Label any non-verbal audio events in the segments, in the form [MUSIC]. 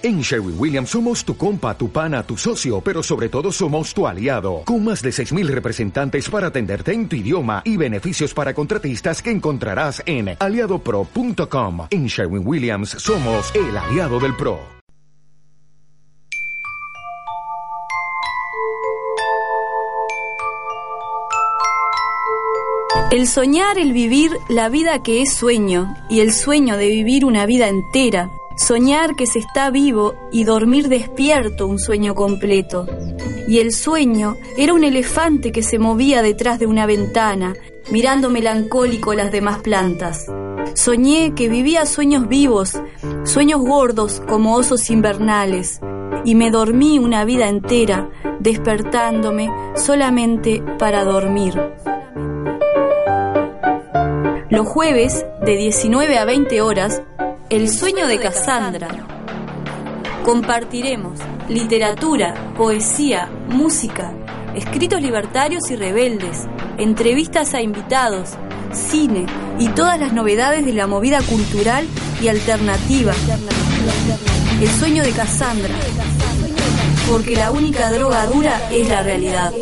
En Sherwin Williams somos tu compa, tu pana, tu socio, pero sobre todo somos tu aliado, con más de 6.000 representantes para atenderte en tu idioma y beneficios para contratistas que encontrarás en aliadopro.com. En Sherwin Williams somos el aliado del PRO. El soñar, el vivir la vida que es sueño y el sueño de vivir una vida entera soñar que se está vivo y dormir despierto un sueño completo. Y el sueño era un elefante que se movía detrás de una ventana, mirando melancólico las demás plantas. Soñé que vivía sueños vivos, sueños gordos como osos invernales, y me dormí una vida entera, despertándome solamente para dormir. Los jueves, de 19 a 20 horas, el sueño de Cassandra. Compartiremos literatura, poesía, música, escritos libertarios y rebeldes, entrevistas a invitados, cine y todas las novedades de la movida cultural y alternativa. El sueño de Cassandra. Porque la única droga dura es la realidad.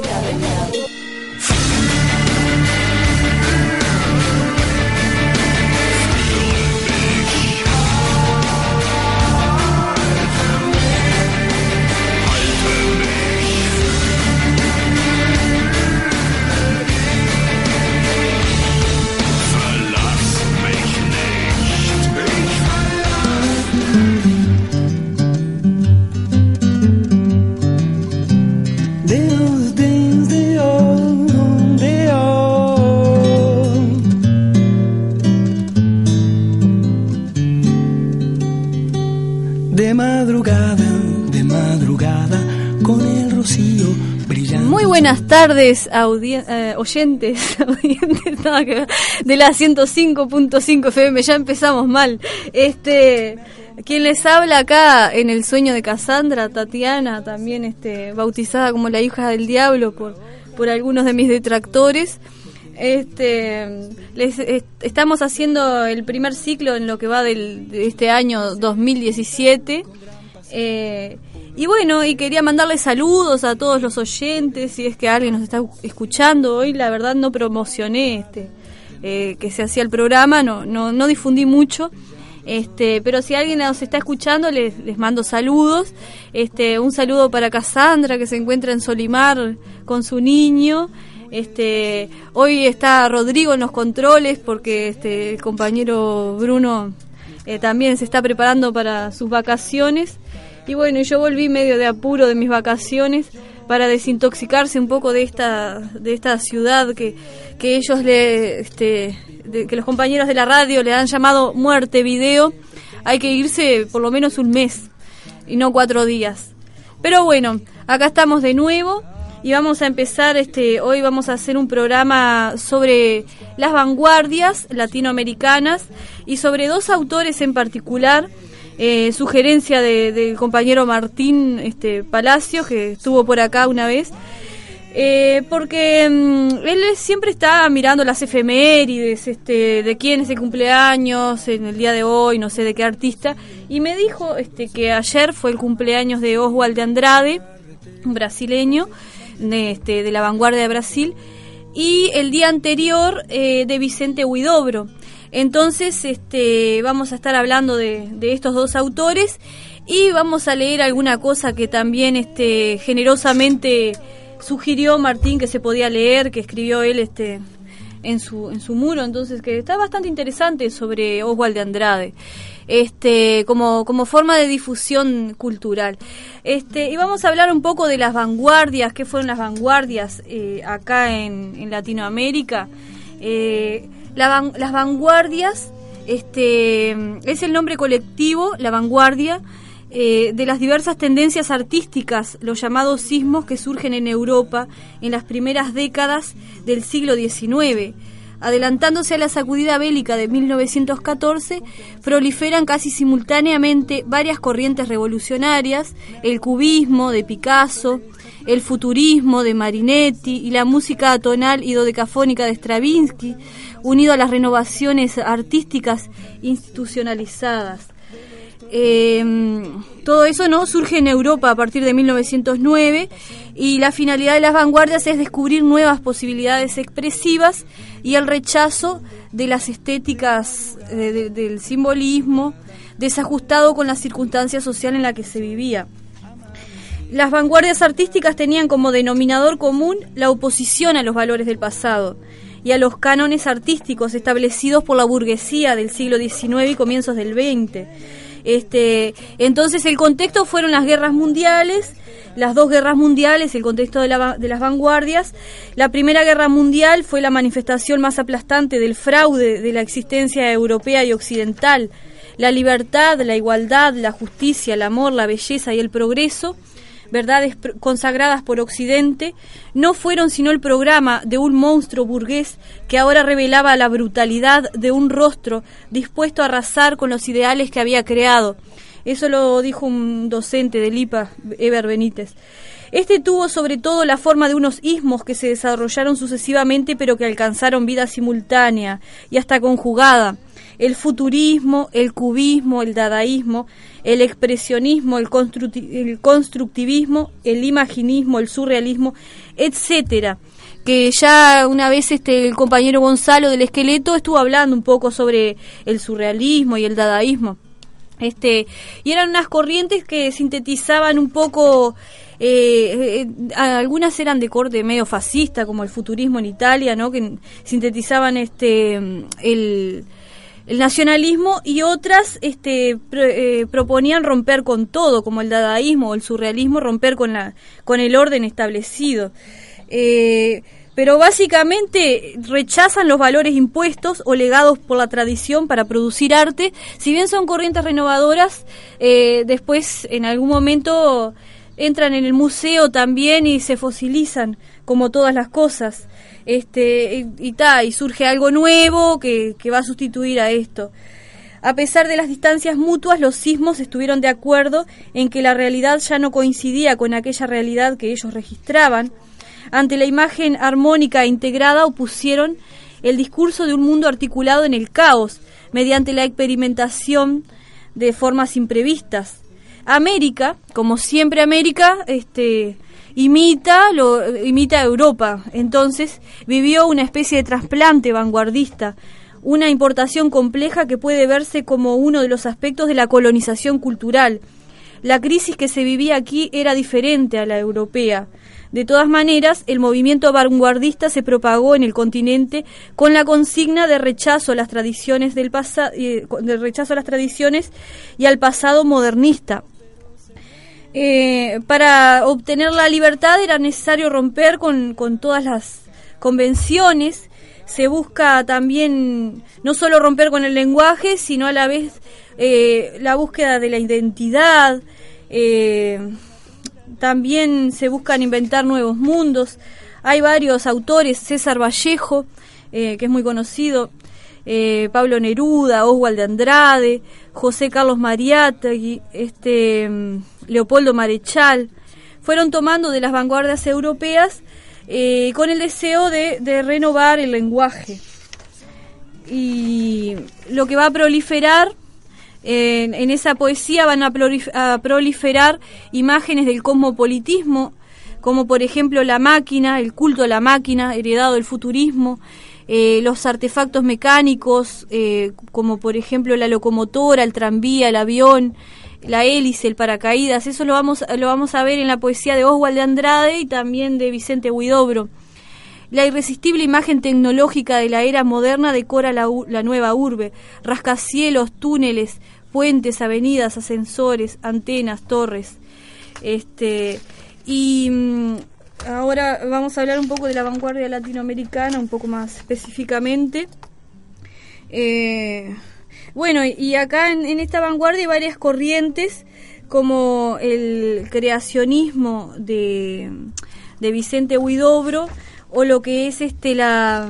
Buenas tardes, eh, oyentes, [LAUGHS] de la 105.5 FM. Ya empezamos mal. Este, quien les habla acá en el sueño de Cassandra, Tatiana, también este, bautizada como la hija del diablo por, por algunos de mis detractores. Este, les, estamos haciendo el primer ciclo en lo que va del, de este año 2017. Eh, y bueno, y quería mandarle saludos a todos los oyentes, si es que alguien nos está escuchando hoy, la verdad no promocioné este eh, que se hacía el programa, no, no, no difundí mucho. Este, pero si alguien nos está escuchando, les, les mando saludos. Este, un saludo para Cassandra, que se encuentra en Solimar con su niño. Este, hoy está Rodrigo en los controles porque este, el compañero Bruno eh, también se está preparando para sus vacaciones. Y bueno, yo volví medio de apuro de mis vacaciones para desintoxicarse un poco de esta de esta ciudad que, que ellos le este, que los compañeros de la radio le han llamado muerte video. Hay que irse por lo menos un mes y no cuatro días. Pero bueno, acá estamos de nuevo y vamos a empezar este hoy vamos a hacer un programa sobre las vanguardias latinoamericanas y sobre dos autores en particular eh, sugerencia del compañero Martín este, Palacio, que estuvo por acá una vez. Eh, porque mm, él siempre está mirando las efemérides, este, de quién es el cumpleaños en el día de hoy, no sé de qué artista, y me dijo este, que ayer fue el cumpleaños de Oswald de Andrade, un brasileño, de, este, de la vanguardia de Brasil, y el día anterior eh, de Vicente Huidobro. Entonces, este, vamos a estar hablando de, estos dos autores y vamos a leer alguna cosa que también este, generosamente sugirió Martín que se podía leer, que escribió él este, en, su, en su muro, entonces que está bastante interesante sobre Oswald de Andrade. Este, como, como forma de difusión cultural. Este, y vamos a hablar un poco de las vanguardias, qué fueron las vanguardias eh, acá en, Latinoamérica. Eh, las vanguardias este, es el nombre colectivo, la vanguardia, eh, de las diversas tendencias artísticas, los llamados sismos que surgen en Europa en las primeras décadas del siglo XIX. Adelantándose a la sacudida bélica de 1914, proliferan casi simultáneamente varias corrientes revolucionarias, el cubismo de Picasso, el futurismo de Marinetti y la música atonal y dodecafónica de Stravinsky, unido a las renovaciones artísticas institucionalizadas. Em, todo eso no surge en Europa a partir de 1909 y la finalidad de las vanguardias es descubrir nuevas posibilidades expresivas y el rechazo de las estéticas del simbolismo desajustado con la circunstancia social en la que se vivía. Las vanguardias artísticas tenían como denominador común la oposición a los valores del pasado y a los cánones artísticos establecidos por la burguesía del siglo XIX y comienzos del XX este, entonces el contexto fueron las guerras mundiales, las dos guerras mundiales, el contexto de, de, las vanguardias. La Primera Guerra Mundial fue la manifestación más aplastante del fraude de la existencia europea y occidental. La libertad, la igualdad, la justicia, el amor, la belleza y el progreso verdades consagradas por Occidente, no fueron sino el programa de un monstruo burgués que ahora revelaba la brutalidad de un rostro dispuesto a arrasar con los ideales que había creado. Eso lo dijo un docente del IPA, Eber Benítez. Este tuvo sobre todo la forma de unos ismos que se desarrollaron sucesivamente pero que alcanzaron vida simultánea y hasta conjugada. El futurismo, el cubismo, el dadaísmo, el expresionismo, el, constructivismo, el imaginismo, el surrealismo, etcétera. Que ya una vez este el compañero Gonzalo del esqueleto estuvo hablando un poco sobre el surrealismo y el dadaísmo. Este y eran unas corrientes que sintetizaban un poco eh, eh, algunas eran de corte medio fascista como el futurismo en Italia no que sintetizaban este el el nacionalismo y otras este, eh, proponían romper con todo, como el dadaísmo o el surrealismo, romper con, la, con el orden establecido. Eh, pero básicamente rechazan los valores impuestos o legados por la tradición para producir arte. Si bien son corrientes renovadoras, eh, después en algún momento entran en el museo también y se fosilizan, como todas las cosas este y, surge algo nuevo que, va a sustituir a esto. A pesar de las distancias mutuas, los sismos estuvieron de acuerdo en que la realidad ya no coincidía con aquella realidad que ellos registraban. Ante la imagen armónica e integrada opusieron el discurso de un mundo articulado en el caos, mediante la experimentación de formas imprevistas. América, como siempre América, este, imita, lo, imita a Europa. Entonces vivió una especie de trasplante vanguardista, una importación compleja que puede verse como uno de los aspectos de la colonización cultural. La crisis que se vivía aquí era diferente a la europea. De todas maneras, el movimiento vanguardista se propagó en el continente con la consigna de rechazo a las tradiciones del pasado, eh, de rechazo a las tradiciones y al pasado modernista, eh, para obtener la libertad era necesario romper con, con todas las convenciones. Se busca también no solo romper con el lenguaje, sino a la vez eh, la búsqueda de la identidad. Eh, también se buscan inventar nuevos mundos. Hay varios autores, César Vallejo, que es muy conocido, Pablo Neruda, Oswald de Andrade, José Carlos Mariátegui, este Leopoldo Marechal, fueron tomando de las vanguardias europeas eh, con el deseo de, renovar el lenguaje. Y lo que va a proliferar en esa poesía van a, proliferar imágenes del cosmopolitismo, como por ejemplo la máquina, el culto a la máquina, heredado del futurismo, eh, los artefactos mecánicos, eh, como por ejemplo la locomotora, el tranvía, el avión, la hélice, el paracaídas, eso lo vamos, lo vamos a ver en la poesía de Oswald de Andrade y también de Vicente Huidobro. La irresistible imagen tecnológica de la era moderna decora la, la nueva urbe, rascacielos, túneles, puentes, avenidas, ascensores, antenas, torres. Este, y mm, ahora vamos a hablar un poco de la vanguardia latinoamericana, un poco más específicamente. Eh, bueno, y acá en, esta vanguardia hay varias corrientes como el creacionismo de, Vicente Huidobro o lo que es este la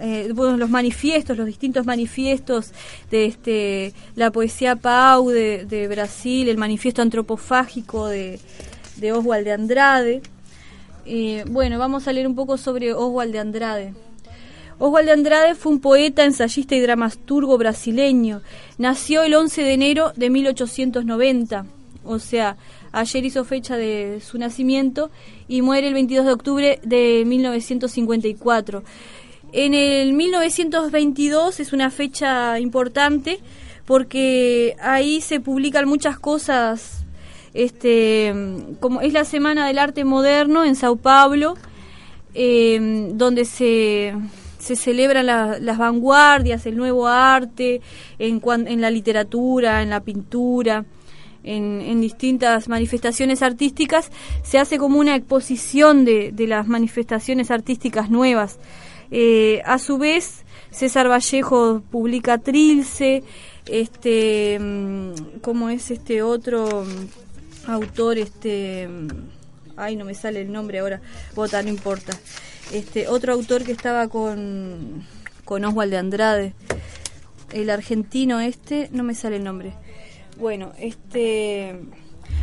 eh, los manifiestos, los distintos manifiestos de este la poesía Pau de, Brasil, el manifiesto antropofágico de, de Oswald de Andrade. Bueno, vamos a leer un poco sobre Oswald de Andrade. Oswald de Andrade fue un poeta, ensayista y dramaturgo brasileño. Nació el 11 de enero de 1890, o sea, ayer hizo fecha de su nacimiento y muere el 22 de octubre de 1954. En el 1922 es una fecha importante porque ahí se publican muchas cosas, este, como es la Semana del Arte Moderno en Sao Paulo, eh, donde se se celebran las vanguardias, el nuevo arte, en, en la literatura, en la pintura, en, distintas manifestaciones artísticas, se hace como una exposición de, las manifestaciones artísticas nuevas. Eh, a su vez, César Vallejo publica Trilce, este, mm, como es este otro autor, este, ay, no me sale el nombre ahora, bota, no importa este otro autor que estaba con, con Oswald de Andrade, el argentino este, no me sale el nombre. Bueno, este...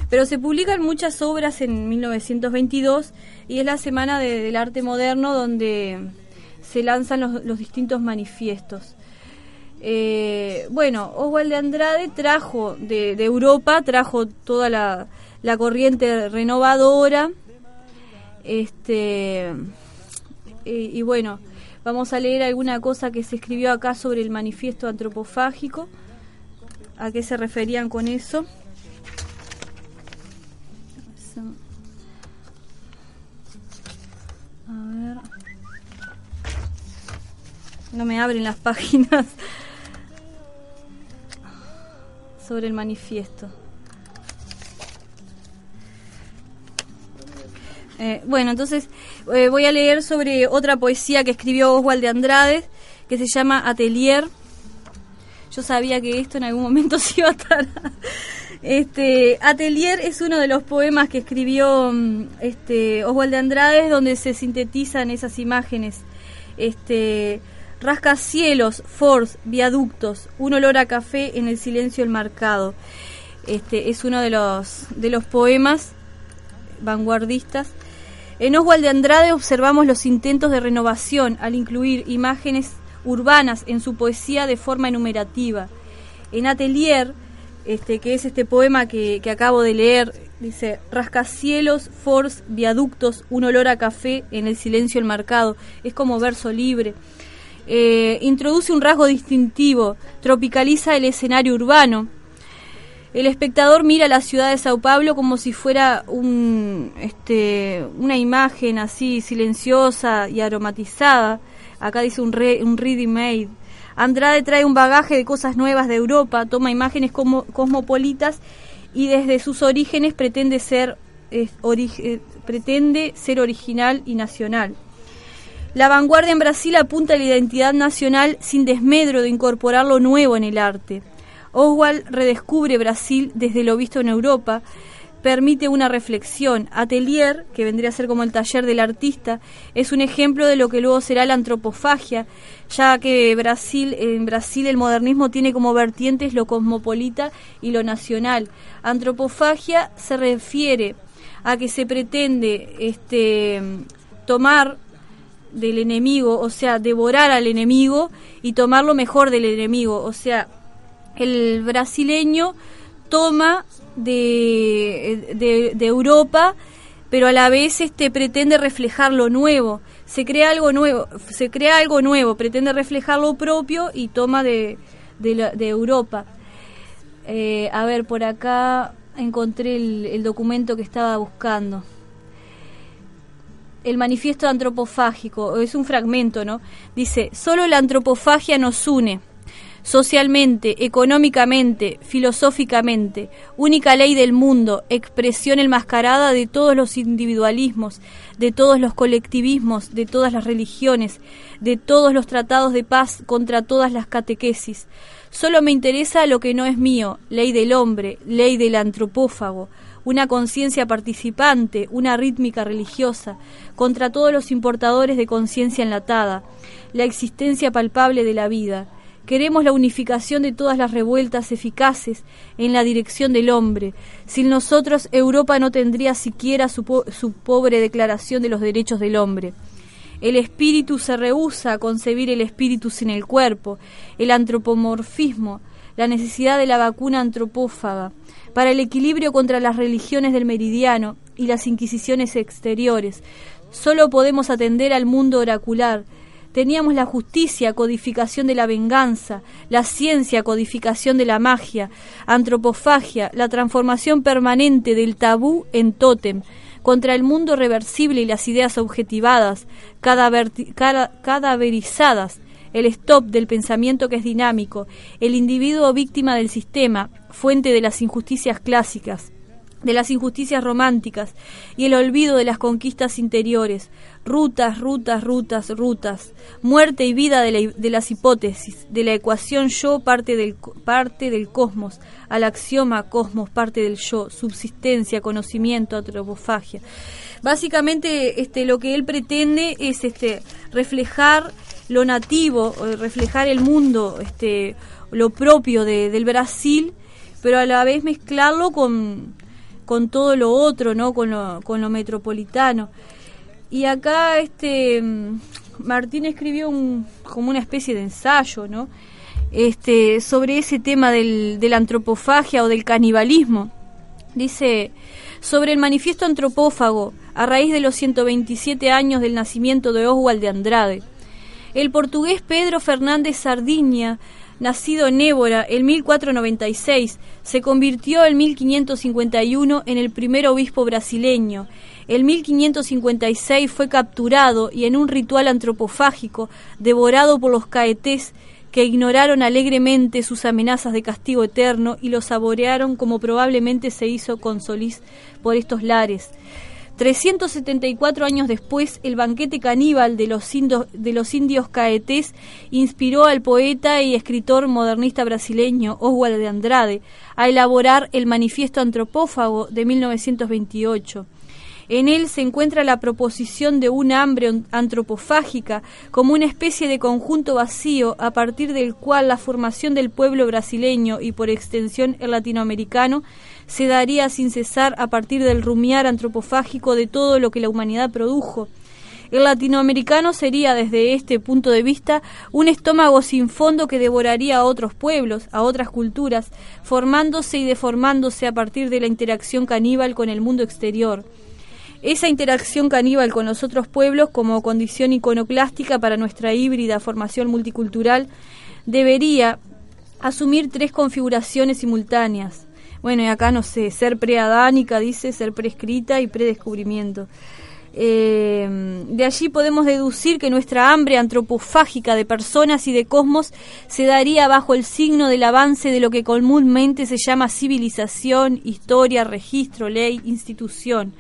Pero se publican muchas obras en 1922 y es la Semana del Arte Moderno donde se lanzan los, distintos manifiestos. Eh, bueno, Oswald de Andrade trajo de, Europa, trajo toda la, corriente renovadora, este y bueno, vamos a leer alguna cosa que se escribió acá sobre el manifiesto antropofágico. ¿A qué se referían con eso? A ver. No me abren las [LAUGHS] páginas sobre el manifiesto. Eh, bueno, entonces eh, voy a leer sobre otra poesía que escribió Oswald de Andrade, que se llama Atelier. Yo sabía que esto en algún momento [LAUGHS] se iba a estar. Este, Atelier es uno de los poemas que escribió mm, este, Oswald de Andrade, donde se sintetizan esas imágenes. Este, rascacielos, force, viaductos, un olor a café en el silencio del marcado. Este, es uno de los, de los poemas vanguardistas en Oswald de Andrade observamos los intentos de renovación al incluir imágenes urbanas en su poesía de forma enumerativa. En Atelier, este, que es este poema que, acabo de leer, dice, rascacielos, force, viaductos, un olor a café en el silencio el marcado. Es como verso libre. Eh, introduce un rasgo distintivo, tropicaliza el escenario urbano, el espectador mira la ciudad de Sao Paulo como si fuera un, este, una imagen así silenciosa y aromatizada. Acá dice un, re, un ready made. Andrade trae un bagaje de cosas nuevas de Europa, toma imágenes como, cosmopolitas y desde sus orígenes pretende ser, eh, pretende ser original y nacional. La vanguardia en Brasil apunta a la identidad nacional sin desmedro de incorporar lo nuevo en el arte. Oswald redescubre Brasil desde lo visto en Europa, permite una reflexión. Atelier, que vendría a ser como el taller del artista, es un ejemplo de lo que luego será la antropofagia, ya que Brasil, en Brasil el modernismo tiene como vertientes lo cosmopolita y lo nacional. Antropofagia se refiere a que se pretende este, tomar del enemigo, o sea, devorar al enemigo y tomar lo mejor del enemigo, o sea, el brasileño toma de, de, Europa, pero a la vez este pretende reflejar lo nuevo. Se crea algo nuevo, se crea algo nuevo, pretende reflejar lo propio y toma de, de, Europa. Eh, a ver, por acá encontré el documento que estaba buscando el manifiesto antropofágico, es un fragmento, ¿no? Dice, solo la antropofagia nos une socialmente, económicamente, filosóficamente, única ley del mundo, expresión enmascarada de todos los individualismos, de todos los colectivismos, de todas las religiones, de todos los tratados de paz contra todas las catequesis. Solo me interesa lo que no es mío, ley del hombre, ley del antropófago, una conciencia participante, una rítmica religiosa, contra todos los importadores de conciencia enlatada, la existencia palpable de la vida, Queremos la unificación de todas las revueltas eficaces en la dirección del hombre. Sin nosotros Europa no tendría siquiera su, pobre declaración de los derechos del hombre. El espíritu se rehúsa a concebir el espíritu sin el cuerpo. El antropomorfismo, la necesidad de la vacuna antropófaga, para el equilibrio contra las religiones del meridiano y las inquisiciones exteriores. Solo podemos atender al mundo oracular, Teníamos la justicia, codificación de la venganza, la ciencia, codificación de la magia, antropofagia, la transformación permanente del tabú en tótem, contra el mundo reversible y las ideas objetivadas, cadaverizadas, el stop del pensamiento que es dinámico, el individuo víctima del sistema, fuente de las injusticias clásicas de las injusticias románticas y el olvido de las conquistas interiores, rutas, rutas, rutas, rutas, muerte y vida de, las hipótesis, de la ecuación yo parte del, parte del cosmos, al axioma cosmos parte del yo, subsistencia, conocimiento, antropofagia. Básicamente este, lo que él pretende es este, reflejar lo nativo, reflejar el mundo, este, lo propio del Brasil, pero a la vez mezclarlo con con todo lo otro, ¿no? Con lo, con lo metropolitano. Y acá este Martín escribió un, como una especie de ensayo, ¿no? Este, sobre ese tema del, de la antropofagia o del canibalismo. Dice, sobre el manifiesto antropófago, a raíz de los 127 años del nacimiento de Oswald de Andrade. El portugués Pedro Fernández Sardiña nacido en Évora en 1496, se convirtió en 1551 en el primer obispo brasileño. En 1556 fue capturado y en un ritual antropofágico devorado por los caetés que ignoraron alegremente sus amenazas de castigo eterno y lo saborearon como probablemente se hizo con Solís por estos lares. 374 años después, el banquete caníbal de los, indios caetés inspiró al poeta y escritor modernista brasileño Oswald de Andrade a elaborar el Manifiesto Antropófago de 1928. En él se encuentra la proposición de un hambre antropofágica como una especie de conjunto vacío a partir del cual la formación del pueblo brasileño y por extensión el latinoamericano se daría sin cesar a partir del rumiar antropofágico de todo lo que la humanidad produjo. El latinoamericano sería, desde este punto de vista, un estómago sin fondo que devoraría a otros pueblos, a otras culturas, formándose y deformándose a partir de la interacción caníbal con el mundo exterior. Esa interacción caníbal con los otros pueblos como condición iconoclástica para nuestra híbrida formación multicultural debería asumir tres configuraciones simultáneas. Bueno, y acá no sé, ser preadánica, dice, ser prescrita y predescubrimiento. Eh, de allí podemos deducir que nuestra hambre antropofágica de personas y de cosmos se daría bajo el signo del avance de lo que comúnmente se llama civilización, historia, registro, ley, institución.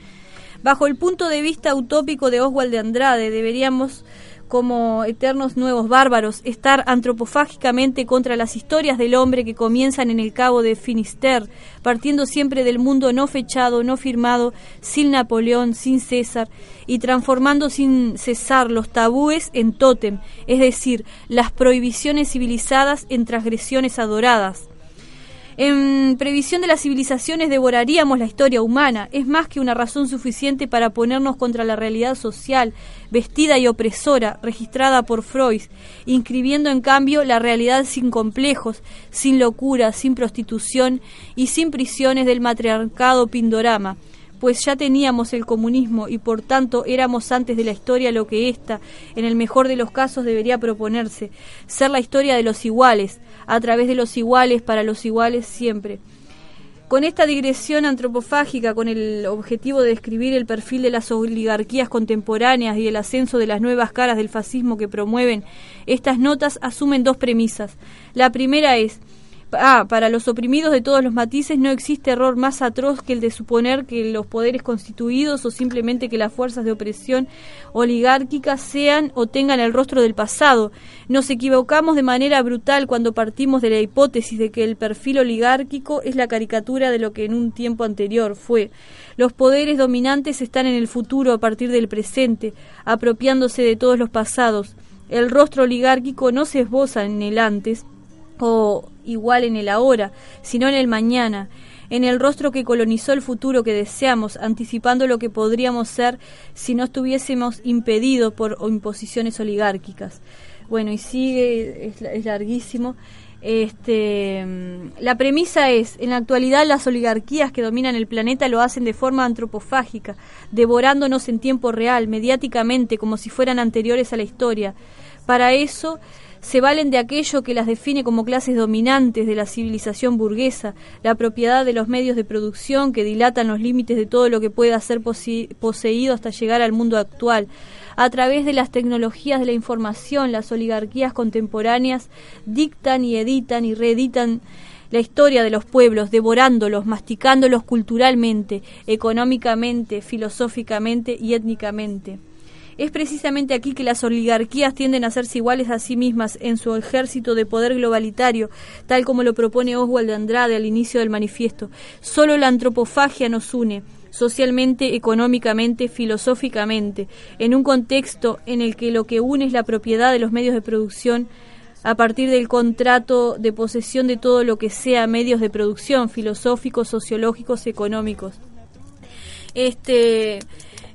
Bajo el punto de vista utópico de Oswald de Andrade, deberíamos como eternos nuevos bárbaros, estar antropofágicamente contra las historias del hombre que comienzan en el cabo de Finisterre, partiendo siempre del mundo no fechado, no firmado, sin Napoleón, sin César, y transformando sin cesar los tabúes en tótem, es decir, las prohibiciones civilizadas en transgresiones adoradas. En previsión de las civilizaciones devoraríamos la historia humana. Es más que una razón suficiente para ponernos contra la realidad social, vestida y opresora, registrada por Freud, inscribiendo en cambio la realidad sin complejos, sin locura, sin prostitución y sin prisiones del matriarcado pindorama pues ya teníamos el comunismo y por tanto éramos antes de la historia lo que ésta, en el mejor de los casos, debería proponerse, ser la historia de los iguales, a través de los iguales, para los iguales siempre. Con esta digresión antropofágica, con el objetivo de describir el perfil de las oligarquías contemporáneas y el ascenso de las nuevas caras del fascismo que promueven, estas notas asumen dos premisas. La primera es Ah, para los oprimidos de todos los matices no existe error más atroz que el de suponer que los poderes constituidos o simplemente que las fuerzas de opresión oligárquicas sean o tengan el rostro del pasado. Nos equivocamos de manera brutal cuando partimos de la hipótesis de que el perfil oligárquico es la caricatura de lo que en un tiempo anterior fue. Los poderes dominantes están en el futuro a partir del presente, apropiándose de todos los pasados. El rostro oligárquico no se esboza en el antes, o igual en el ahora, sino en el mañana. en el rostro que colonizó el futuro que deseamos, anticipando lo que podríamos ser si no estuviésemos impedidos por imposiciones oligárquicas. Bueno, y sigue, es, larguísimo. Este, la premisa es, en la actualidad las oligarquías que dominan el planeta lo hacen de forma antropofágica, devorándonos en tiempo real, mediáticamente, como si fueran anteriores a la historia. Para eso se valen de aquello que las define como clases dominantes de la civilización burguesa, la propiedad de los medios de producción que dilatan los límites de todo lo que pueda ser poseído hasta llegar al mundo actual. A través de las tecnologías de la información, las oligarquías contemporáneas dictan y editan y reeditan la historia de los pueblos, devorándolos, masticándolos culturalmente, económicamente, filosóficamente y étnicamente. Es precisamente aquí que las oligarquías tienden a hacerse iguales a sí mismas en su ejército de poder globalitario, tal como lo propone Oswald de Andrade al inicio del manifiesto. Solo la antropofagia nos une socialmente, económicamente, filosóficamente, en un contexto en el que lo que une es la propiedad de los medios de producción a partir del contrato de posesión de todo lo que sea medios de producción filosóficos, sociológicos, económicos. Este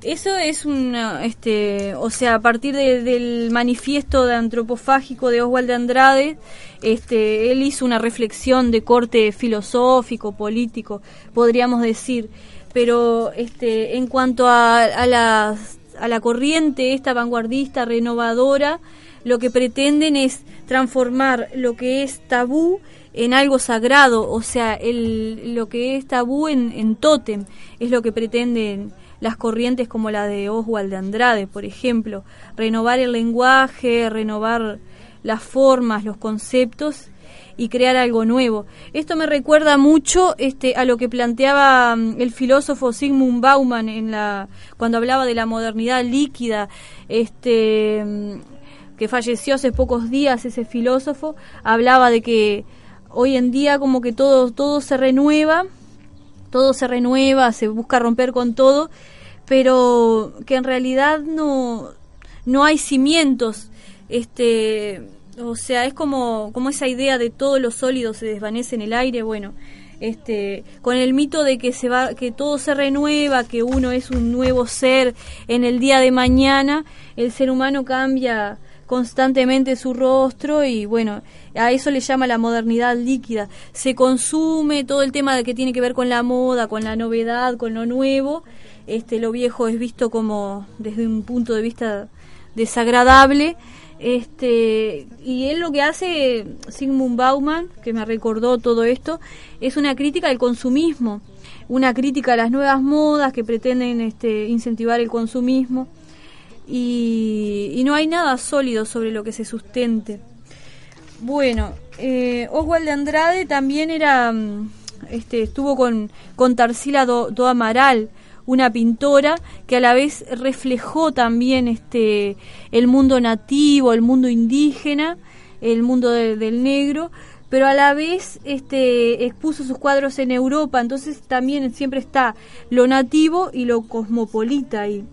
eso es un, este, o sea, a partir del manifiesto de antropofágico de Oswald de Andrade, este, él hizo una reflexión de corte filosófico, político, podríamos decir, pero este, en cuanto a, a, la, a la corriente esta vanguardista, renovadora, lo que pretenden es transformar lo que es tabú en algo sagrado, o sea, el, lo que es tabú en, en tótem, es lo que pretenden las corrientes como la de Oswald de Andrade, por ejemplo, renovar el lenguaje, renovar las formas, los conceptos y crear algo nuevo. Esto me recuerda mucho este, a lo que planteaba mm, el filósofo Sigmund Bauman en la, cuando hablaba de la modernidad líquida, este, mm, que falleció hace pocos días ese filósofo, hablaba de que hoy en día como que todo, todo se renueva, todo se renueva, se busca romper con todo, pero que en realidad no, no hay cimientos, este, o sea, es como, como esa idea de todo lo sólido se desvanece en el aire, bueno, este, con el mito de que se va, que todo se renueva, que uno es un nuevo ser en el día de mañana, el ser humano cambia constantemente su rostro y bueno, a eso le llama la modernidad líquida. Se consume todo el tema que tiene que ver con la moda, con la novedad, con lo nuevo. Este, lo viejo es visto como desde un punto de vista desagradable. Este, y él lo que hace, Sigmund Bauman, que me recordó todo esto, es una crítica al consumismo, una crítica a las nuevas modas que pretenden este, incentivar el consumismo y, no hay nada sólido sobre lo que se sustente. Bueno, eh, Oswald de Andrade también era, mm, este, estuvo con, con Tarsila do, Amaral, una pintora que a la vez reflejó también este, el mundo nativo, el mundo indígena, el mundo del negro, pero a la vez este, expuso sus cuadros en Europa, entonces también siempre está lo nativo y lo cosmopolita ahí.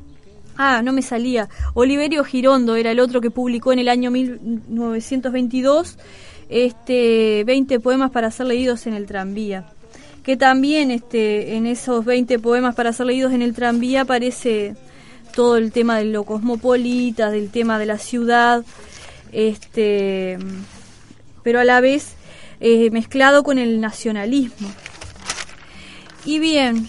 Ah, no me salía. Oliverio Girondo era el otro que publicó en el año 1922 este 20 poemas para ser leídos en el tranvía. Que también este en esos 20 poemas para ser leídos en el tranvía aparece todo el tema de lo cosmopolita, del tema de la ciudad, este pero a la vez eh, mezclado con el nacionalismo. Y bien,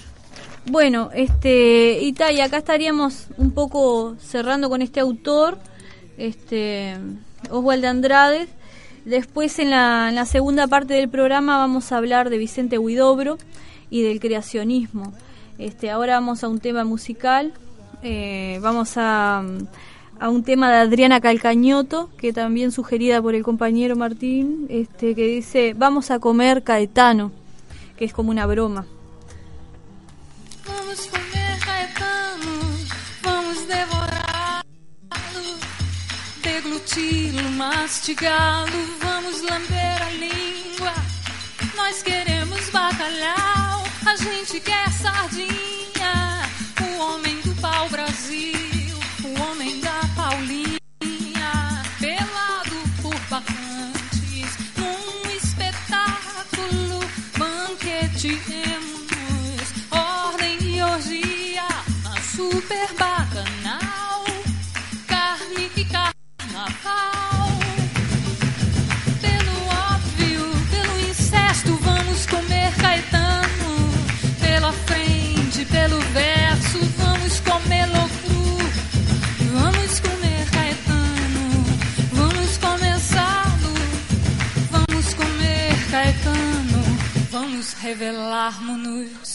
bueno, este, y, acá estaríamos un poco cerrando con este autor, este, Oswald Andrade. Después en la, en la segunda parte del programa vamos a hablar de Vicente Huidobro y del creacionismo. Este, ahora vamos a un tema musical, eh, vamos a, a un tema de Adriana Calcañoto, que también sugerida por el compañero Martín, este, que dice, vamos a comer Caetano, que es como una broma. Vamos comer Caetano, vamos devorá-lo, degluti-lo, mastigá-lo, vamos lamber a língua. Nós queremos bacalhau, a gente quer super bacanal, carne e carnaval. Pelo óbvio, pelo incesto, vamos comer Caetano. Pela frente, pelo verso, vamos comer loucuro. Vamos comer Caetano, vamos começá-lo. Vamos comer Caetano, vamos revelarmos-nos.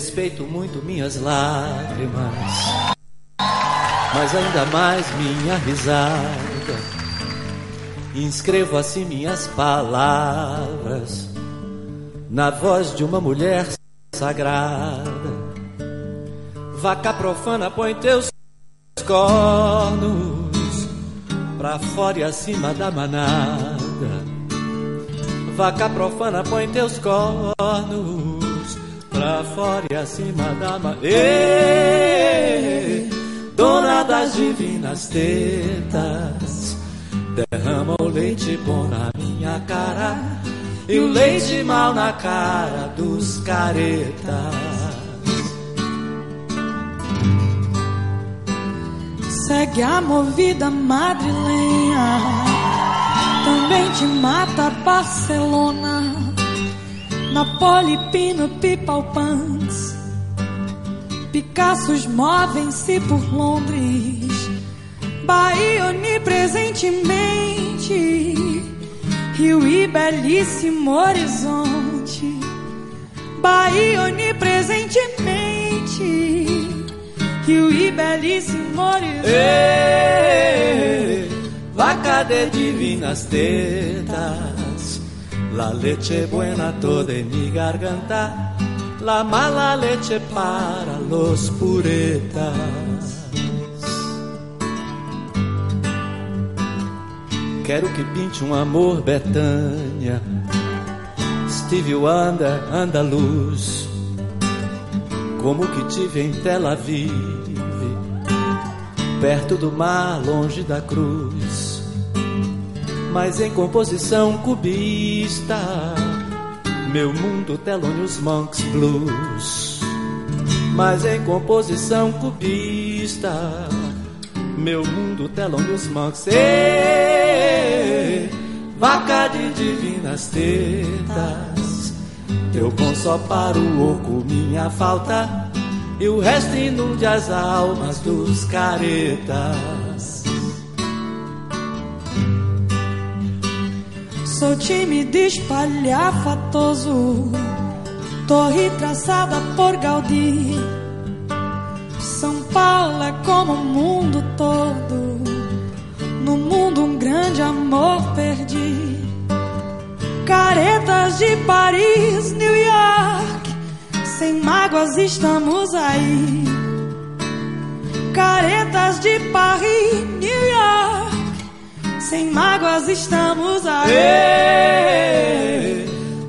Respeito muito minhas lágrimas, mas ainda mais minha risada. Inscrevo assim minhas palavras na voz de uma mulher sagrada. Vaca profana, põe teus cornos pra fora e acima da manada. Vaca profana, põe teus cornos pra fora e acima da manada. Dona das divinas tetas, derrama o leite bom na minha cara e o leite mal na cara dos caretas. Segue a movida madrilenha, também te mata Barcelona, Napoli, Pino, Pipalpans. Picassos movem-se por Londres, Bahia onipresentemente, Rio e belíssimo horizonte, Bahia onipresentemente, Rio e belíssimo horizonte. Ei, vaca de divinas tetas, la leche buena toda en mi garganta, la mala leche para los puretas. Quero que pinte um amor Betânia, Steve Wonder, andaluz, como que tive em Tel Aviv, perto do mar, longe da cruz, mas em composição cubista, meu mundo Thelonious Monks Blues, mas em composição cubista, meu mundo Thelonious Monks. Ê, vaca de divinas tetas, teu bom só para o oco, minha falta, e o resto inunde as almas dos caretas. Sou tímido, espalhafatoso, torre traçada por Gaudí. São Paulo é como o mundo todo, no mundo um grande amor perdi. Caretas de Paris, New York, sem mágoas estamos aí. Caretas de Paris, New York, sem mágoas estamos aí.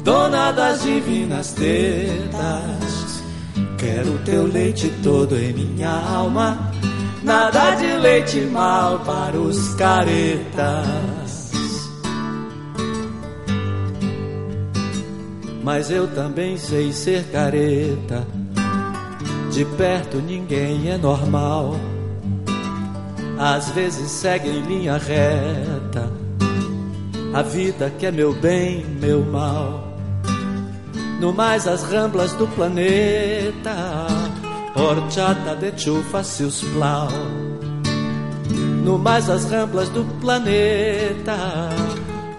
Dona das divinas tetas, quero teu leite todo em minha alma. Nada de leite mal para os caretas. Mas eu também sei ser careta. De perto ninguém é normal. Às vezes segue em linha reta. A vida que é meu bem, meu mal. No mais as ramblas do planeta. Horchata de chufa se os plau. No mais as ramblas do planeta.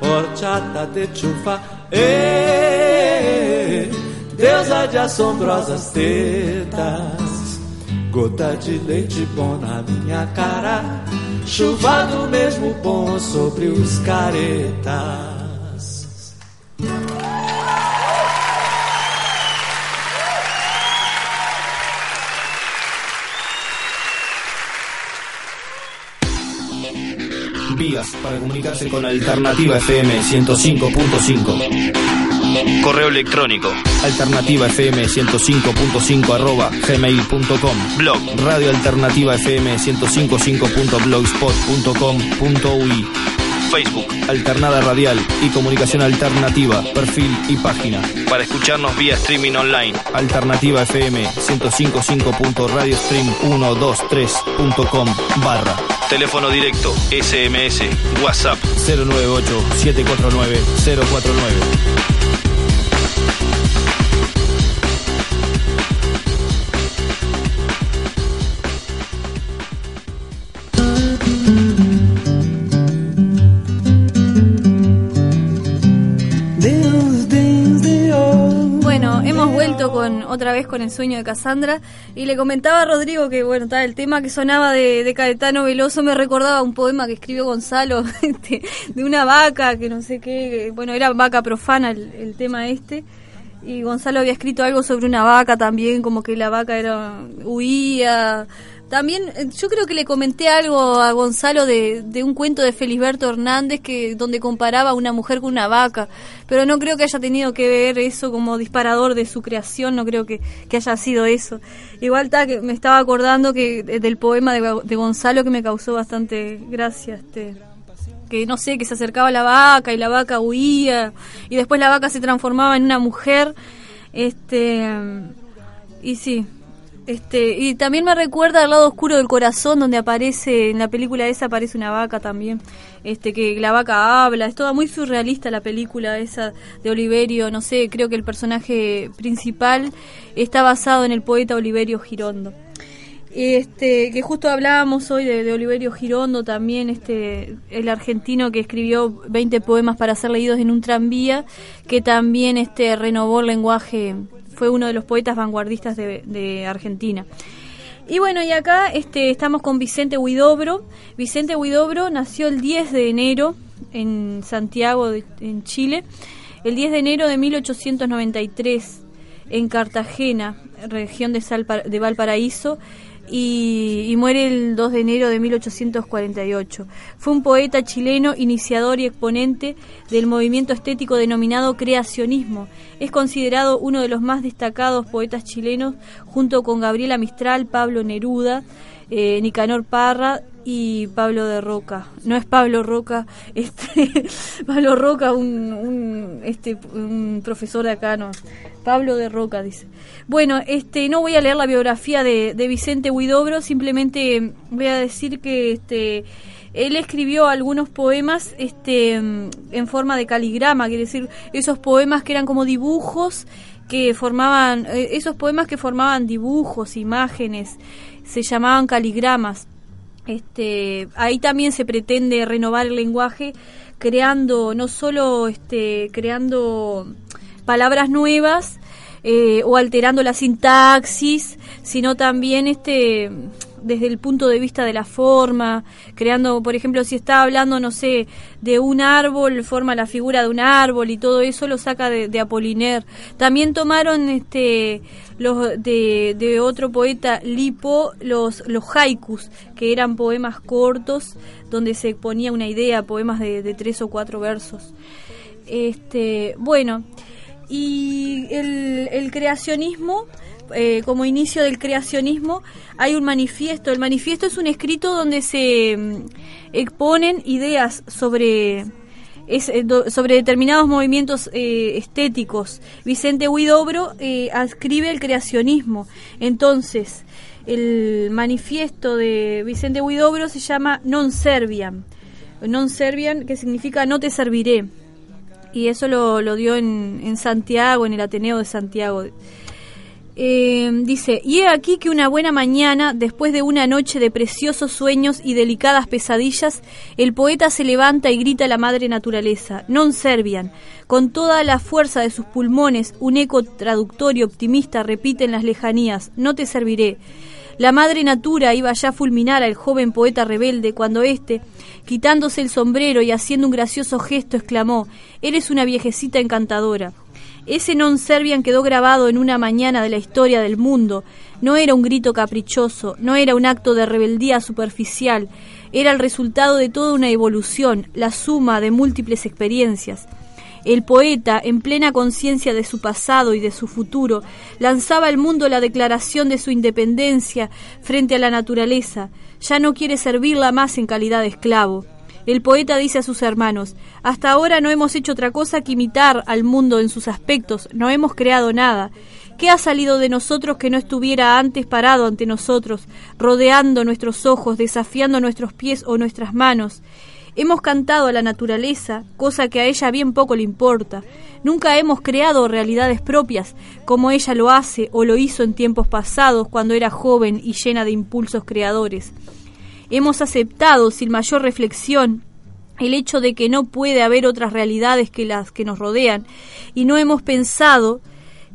Horchata de chufa. Ê, deusa de assombrosas tetas. Gota de leite bom na minha cara. Chuva do mesmo bom sobre os caretas. Vías para comunicarse con Alternativa FM 105.5. Correo electrónico. alternativa fm 105.5 arroba gmail.com blog. Radio alternativa fm 105.5.blogspot.com.ui Facebook. Alternada Radial y Comunicación Alternativa, perfil y página. Para escucharnos vía streaming online, Alternativa FM 105.radiostream123.com barra. Teléfono directo, SMS, WhatsApp 098-749-049. Vez con el sueño de Cassandra y le comentaba a Rodrigo que bueno, tal, el tema que sonaba de, de Caetano Veloso me recordaba un poema que escribió Gonzalo [LAUGHS] este, de una vaca que no sé qué, bueno, era vaca profana el tema este y Gonzalo había escrito algo sobre una vaca también, como que la vaca era huía. También eh, yo creo que le comenté algo a Gonzalo de, de un cuento de Felisberto Hernández que donde comparaba a una mujer con una vaca, pero no creo que haya tenido que ver eso como disparador de su creación, no creo que, que haya sido eso. Igual que me estaba acordando que eh, del poema de, de Gonzalo que me causó bastante gracia este que no sé, que se acercaba a la vaca y la vaca huía y después la vaca se transformaba en una mujer. Este y sí, este y también me recuerda al lado oscuro del corazón donde aparece en la película esa aparece una vaca también. Este que la vaca habla, es toda muy surrealista la película esa de Oliverio, no sé, creo que el personaje principal está basado en el poeta Oliverio Girondo este que justo hablábamos hoy de, Oliverio Girondo también este el argentino que escribió 20 poemas para ser leídos en un tranvía que también este renovó el lenguaje fue uno de los poetas vanguardistas de, de Argentina. Y bueno y acá este estamos con Vicente Huidobro. Vicente Huidobro nació el 10 de enero en Santiago de, en Chile el 10 de enero de 1893 en Cartagena región de, Salpa, de Valparaíso y, muere el 2 de enero de 1848. Fue un poeta chileno, iniciador y exponente del movimiento estético denominado creacionismo. Es considerado uno de los más destacados poetas chilenos, junto con Gabriela Mistral, Pablo Neruda, eh, Nicanor Parra y Pablo de Roca. No es Pablo Roca, [LAUGHS] este, Pablo Roca, un, un, este, un profesor de acá, no. Pablo de Roca dice. Bueno, este, no voy a leer la biografía de, de Vicente Huidobro, simplemente voy a decir que este, él escribió algunos poemas este, en forma de caligrama, quiere decir, esos poemas que eran como dibujos que formaban, esos poemas que formaban dibujos, imágenes, se llamaban caligramas. Este, ahí también se pretende renovar el lenguaje creando no solo este creando palabras nuevas eh, o alterando la sintaxis, sino también este desde el punto de vista de la forma, creando, por ejemplo, si está hablando, no sé, de un árbol, forma la figura de un árbol y todo eso lo saca de, de. También tomaron este los de, otro poeta Lipo los los haikus, que eran poemas cortos donde se ponía una idea, poemas de, de tres o cuatro versos. Este, bueno, y el creacionismo eh, como inicio del creacionismo hay un manifiesto. El manifiesto es un escrito donde se mm, exponen ideas sobre es, eh, sobre determinados movimientos eh, estéticos. Vicente Huidobro eh, escribe el creacionismo. Entonces, el manifiesto de Vicente Huidobro se llama Non Serviam. Non Serviam, que significa no te serviré. Y eso lo, lo dio en, en Santiago, en el Ateneo de Santiago. Eh, dice, y he aquí que una buena mañana, después de una noche de preciosos sueños y delicadas pesadillas, el poeta se levanta y grita a la madre naturaleza, non servian. Con toda la fuerza de sus pulmones, un eco traductor y optimista repite en las lejanías, no te serviré. La madre natura iba ya a fulminar al joven poeta rebelde cuando éste, quitándose el sombrero y haciendo un gracioso gesto, exclamó, Eres una viejecita encantadora. Ese non servian quedó grabado en una mañana de la historia del mundo. No era un grito caprichoso, no era un acto de rebeldía superficial, era el resultado de toda una evolución, la suma de múltiples experiencias. El poeta, en plena conciencia de su pasado y de su futuro, lanzaba al mundo la declaración de su independencia frente a la naturaleza. Ya no quiere servirla más en calidad de esclavo. El poeta dice a sus hermanos, hasta ahora no hemos hecho otra cosa que imitar al mundo en sus aspectos, no hemos creado nada. ¿Qué ha salido de nosotros que no estuviera antes parado ante nosotros, rodeando nuestros ojos, desafiando nuestros pies o nuestras manos? Hemos cantado a la naturaleza, cosa que a ella bien poco le importa. Nunca hemos creado realidades propias, como ella lo hace o lo hizo en tiempos pasados cuando era joven y llena de impulsos creadores. Hemos aceptado sin mayor reflexión el hecho de que no puede haber otras realidades que las que nos rodean y no hemos pensado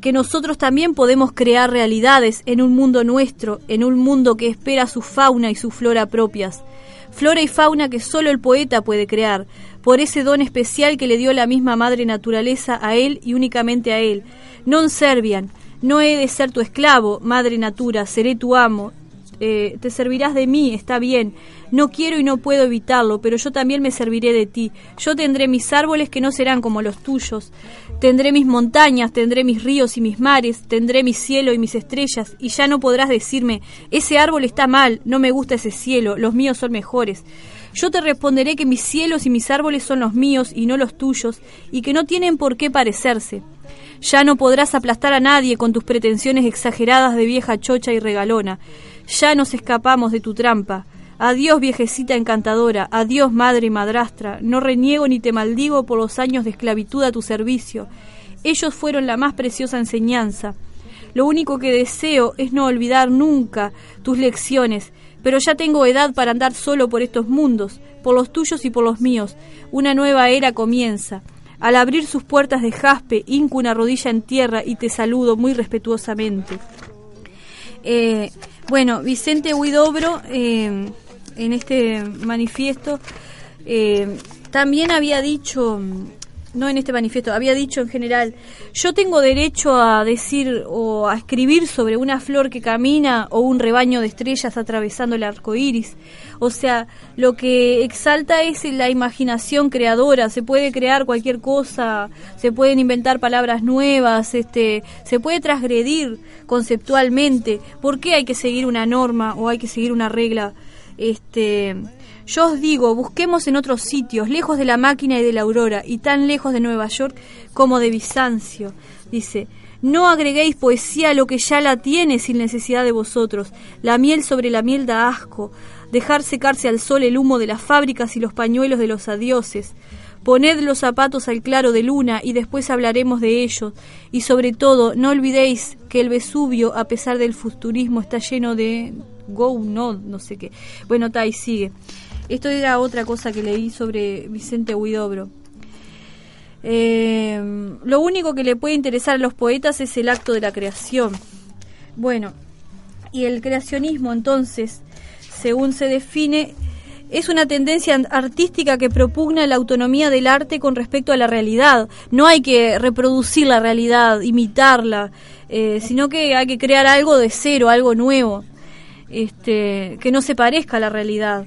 que nosotros también podemos crear realidades en un mundo nuestro, en un mundo que espera su fauna y su flora propias. Flora y fauna que solo el poeta puede crear, por ese don especial que le dio la misma madre naturaleza a él y únicamente a él. Non servian, no he de ser tu esclavo, madre natura, seré tu amo, eh, te servirás de mí, está bien. No quiero y no puedo evitarlo, pero yo también me serviré de ti. Yo tendré mis árboles que no serán como los tuyos. Tendré mis montañas, tendré mis ríos y mis mares, tendré mi cielo y mis estrellas, y ya no podrás decirme, ese árbol está mal, no me gusta ese cielo, los míos son mejores. Yo te responderé que mis cielos y mis árboles son los míos y no los tuyos, y que no tienen por qué parecerse. Ya no podrás aplastar a nadie con tus pretensiones exageradas de vieja chocha y regalona. Ya nos escapamos de tu trampa. Adiós, viejecita encantadora, adiós, madre y madrastra. No reniego ni te maldigo por los años de esclavitud a tu servicio. Ellos fueron la más preciosa enseñanza. Lo único que deseo es no olvidar nunca tus lecciones, pero ya tengo edad para andar solo por estos mundos, por los tuyos y por los míos. Una nueva era comienza. Al abrir sus puertas de jaspe, hinco una rodilla en tierra y te saludo muy respetuosamente. Eh, bueno, Vicente Huidobro, eh, en este manifiesto, eh, también había dicho, no en este manifiesto, había dicho en general, yo tengo derecho a decir o a escribir sobre una flor que camina o un rebaño de estrellas atravesando el arco iris. O sea, lo que exalta es la imaginación creadora, se puede crear cualquier cosa, se pueden inventar palabras nuevas, este, se puede transgredir conceptualmente. ¿Por qué hay que seguir una norma o hay que seguir una regla? Este, yo os digo, busquemos en otros sitios, lejos de la máquina y de la aurora, y tan lejos de Nueva York como de Bizancio. Dice, no agreguéis poesía a lo que ya la tiene sin necesidad de vosotros. La miel sobre la miel da asco. Dejar secarse al sol el humo de las fábricas y los pañuelos de los adioses. Poned los zapatos al claro de luna y después hablaremos de ellos. Y sobre todo, no olvidéis que el Vesubio, a pesar del futurismo, está lleno de... Go, no, no sé qué. Bueno, Tai sigue. Esto era otra cosa que leí sobre Vicente Huidobro. Eh, lo único que le puede interesar a los poetas es el acto de la creación. Bueno, y el creacionismo entonces, según se define, es una tendencia artística que propugna la autonomía del arte con respecto a la realidad. No hay que reproducir la realidad, imitarla, eh, sino que hay que crear algo de cero, algo nuevo, este, que no se parezca a la realidad.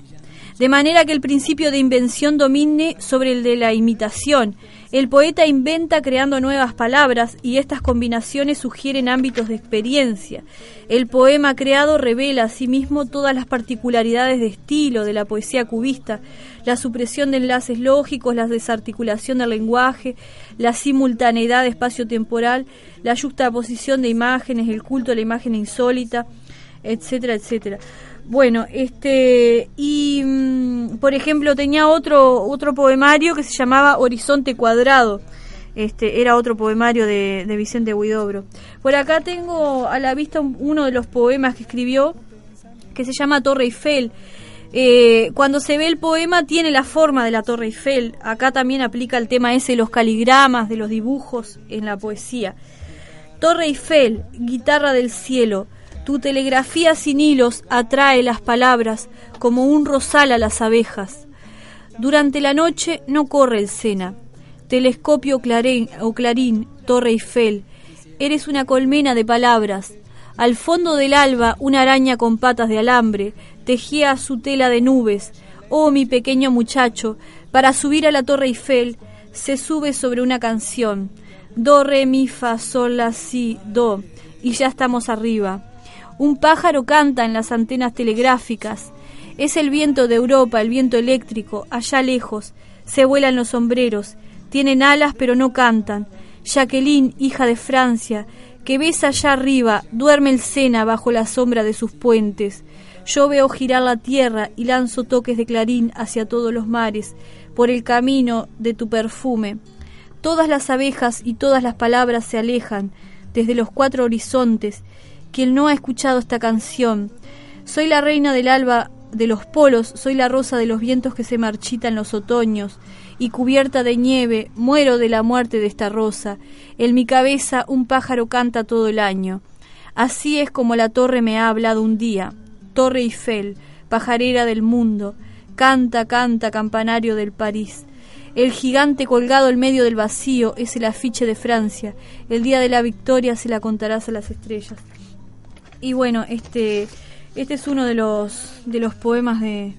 De manera que el principio de invención domine sobre el de la imitación. El poeta inventa creando nuevas palabras y estas combinaciones sugieren ámbitos de experiencia. El poema creado revela asimismo todas las particularidades de estilo de la poesía cubista, la supresión de enlaces lógicos, la desarticulación del lenguaje, la simultaneidad espacio-temporal, la juxtaposición de imágenes, el culto a la imagen insólita, etcétera, etcétera. Bueno, este y mm, por ejemplo tenía otro otro poemario que se llamaba Horizonte Cuadrado. Este era otro poemario de, de Vicente Huidobro. Por acá tengo a la vista un- uno de los poemas que escribió que se llama Torre Eiffel. Eh, cuando se ve el poema tiene la forma de la Torre Eiffel. Acá también aplica el tema ese de los caligramas, de los dibujos en la poesía. Torre Eiffel, guitarra del cielo, tu telegrafía sin hilos atrae las palabras como un rosal a las abejas. Durante la noche no corre el Sena. Telescopio o clarín, Torre Eiffel, eres una colmena de palabras. Al fondo del alba una araña con patas de alambre tejía su tela de nubes. Oh, mi pequeño muchacho, para subir a la Torre Eiffel se sube sobre una canción. Do, re, mi, fa, sol, la, si, do. Y ya estamos arriba. Un pájaro canta en las antenas telegráficas. Es el viento de Europa, el viento eléctrico, allá lejos. Se vuelan los sombreros. Tienen alas pero no cantan. Jacqueline, hija de Francia, que ves allá arriba, duerme el Sena bajo la sombra de sus puentes. Yo veo girar la tierra y lanzo toques de clarín hacia todos los mares, por el camino de tu perfume. Todas las abejas y todas las palabras se alejan desde los cuatro horizontes. Quien no ha escuchado esta canción, soy la reina del alba de los polos, soy la rosa de los vientos que se marchitan los otoños, y cubierta de nieve, muero de la muerte de esta rosa. En mi cabeza un pájaro canta todo el año. Así es como la torre me ha hablado un día. Torre Eiffel, pajarera del mundo, canta, canta, campanario del París. El gigante colgado en medio del vacío es el afiche de Francia. El día de la victoria se la contarás a las estrellas. Y bueno, este, este es uno de los, de los poemas de,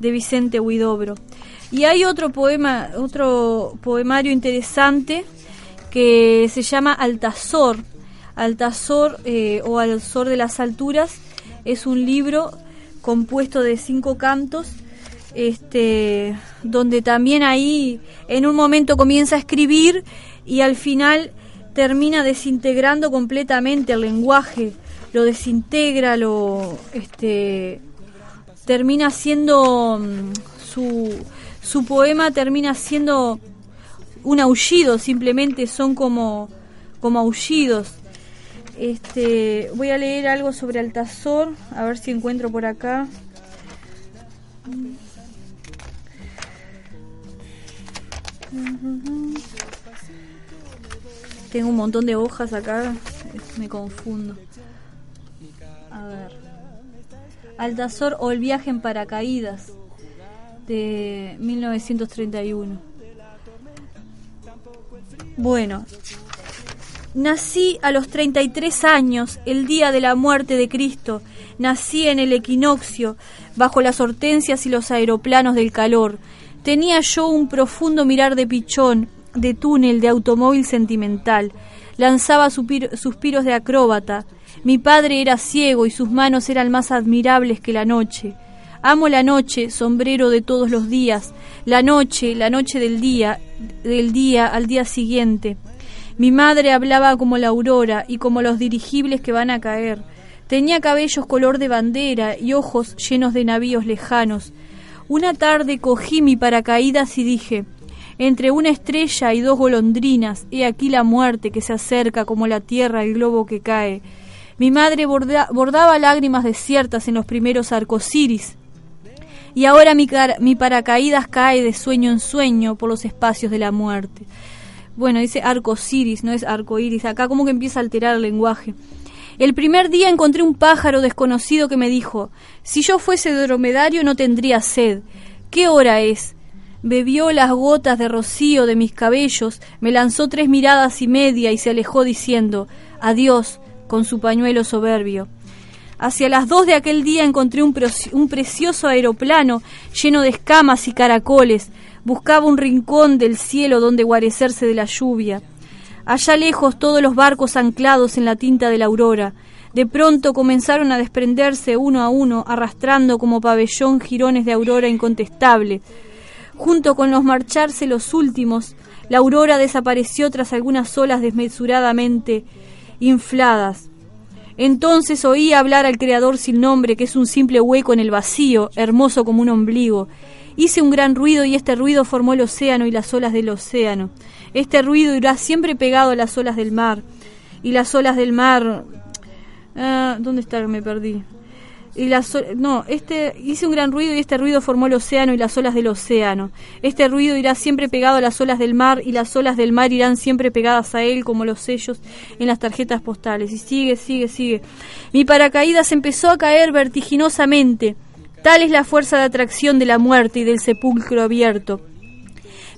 de Vicente Huidobro. Y hay otro poema, otro poemario interesante que se llama Altazor. Altazor eh, o Alzor de las Alturas es un libro compuesto de cinco cantos, este, donde también ahí en un momento comienza a escribir y al final termina desintegrando completamente el lenguaje, lo desintegra, lo este termina siendo mm, su, su poema termina siendo un aullido, simplemente son como, como aullidos. Este, voy a leer algo sobre Altazor, a ver si encuentro por acá. Tengo un montón de hojas acá, me confundo. Altazor o el viaje en paracaídas de 1931. Bueno, nací a los 33 años, el día de la muerte de Cristo. Nací en el equinoccio, bajo las hortensias y los aeroplanos del calor. Tenía yo un profundo mirar de pichón, de túnel, de automóvil sentimental. Lanzaba suspiros de acróbata. Mi padre era ciego y sus manos eran más admirables que la noche. Amo la noche, sombrero de todos los días, la noche, la noche del día, del día al día siguiente. Mi madre hablaba como la aurora y como los dirigibles que van a caer. Tenía cabellos color de bandera y ojos llenos de navíos lejanos. Una tarde cogí mi paracaídas y dije, entre una estrella y dos golondrinas, he aquí la muerte que se acerca como la tierra al globo que cae. Mi madre borda- bordaba lágrimas desiertas en los primeros arcosiris, y ahora mi, paracaídas cae de sueño en sueño por los espacios de la muerte. Bueno, dice arcosiris, no es arcoíris. Acá como que empieza a alterar el lenguaje. El primer día encontré un pájaro desconocido que me dijo, si yo fuese dromedario no tendría sed. ¿Qué hora es? Bebió las gotas de rocío de mis cabellos, me lanzó tres miradas y media y se alejó diciendo, adiós, con su pañuelo soberbio. Hacia las dos de aquel día encontré un, preci- un precioso aeroplano lleno de escamas y caracoles. Buscaba un rincón del cielo donde guarecerse de la lluvia. Allá lejos todos los barcos anclados en la tinta de la aurora. De pronto comenzaron a desprenderse uno a uno, arrastrando como pabellón jirones de aurora incontestable. Junto con los marcharse los últimos, la aurora desapareció tras algunas olas desmesuradamente infladas. Entonces oí hablar al Creador sin nombre, que es un simple hueco en el vacío, hermoso como un ombligo. Hice un gran ruido y este ruido formó el océano y las olas del océano. Este ruido irá siempre pegado a las olas del mar. Y las olas del mar... Ah, ¿Dónde está? Me perdí. Y las, no, este hice un gran ruido y este ruido formó el océano y las olas del océano. Este ruido irá siempre pegado a las olas del mar y las olas del mar irán siempre pegadas a él como los sellos en las tarjetas postales. Y sigue, sigue, sigue. Mi paracaídas empezó a caer vertiginosamente. Tal es la fuerza de atracción de la muerte y del sepulcro abierto.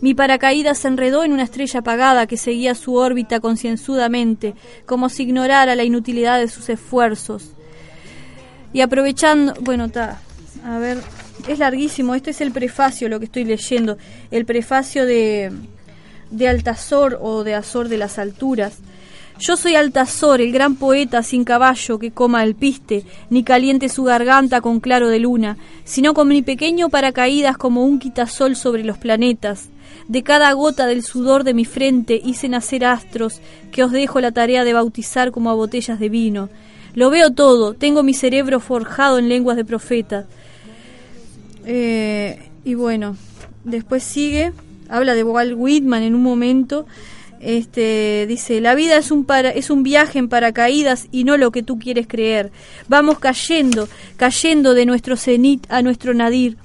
Mi paracaídas se enredó en una estrella apagada que seguía su órbita concienzudamente, como si ignorara la inutilidad de sus esfuerzos. Y aprovechando, bueno, está, a ver, es larguísimo, este es el prefacio, lo que estoy leyendo, el prefacio de, de Altazor o de Azor de las Alturas. Yo soy Altazor, el gran poeta sin caballo que coma el piste, ni caliente su garganta con claro de luna, sino con mi pequeño paracaídas como un quitasol sobre los planetas. De cada gota del sudor de mi frente hice nacer astros que os dejo la tarea de bautizar como a botellas de vino. Lo veo todo, tengo mi cerebro forjado en lenguas de profetas. Eh, y bueno, después sigue, habla de Walt Whitman en un momento. Este dice, la vida es un para, es un viaje en paracaídas y no lo que tú quieres creer. Vamos cayendo, cayendo de nuestro cenit a nuestro nadir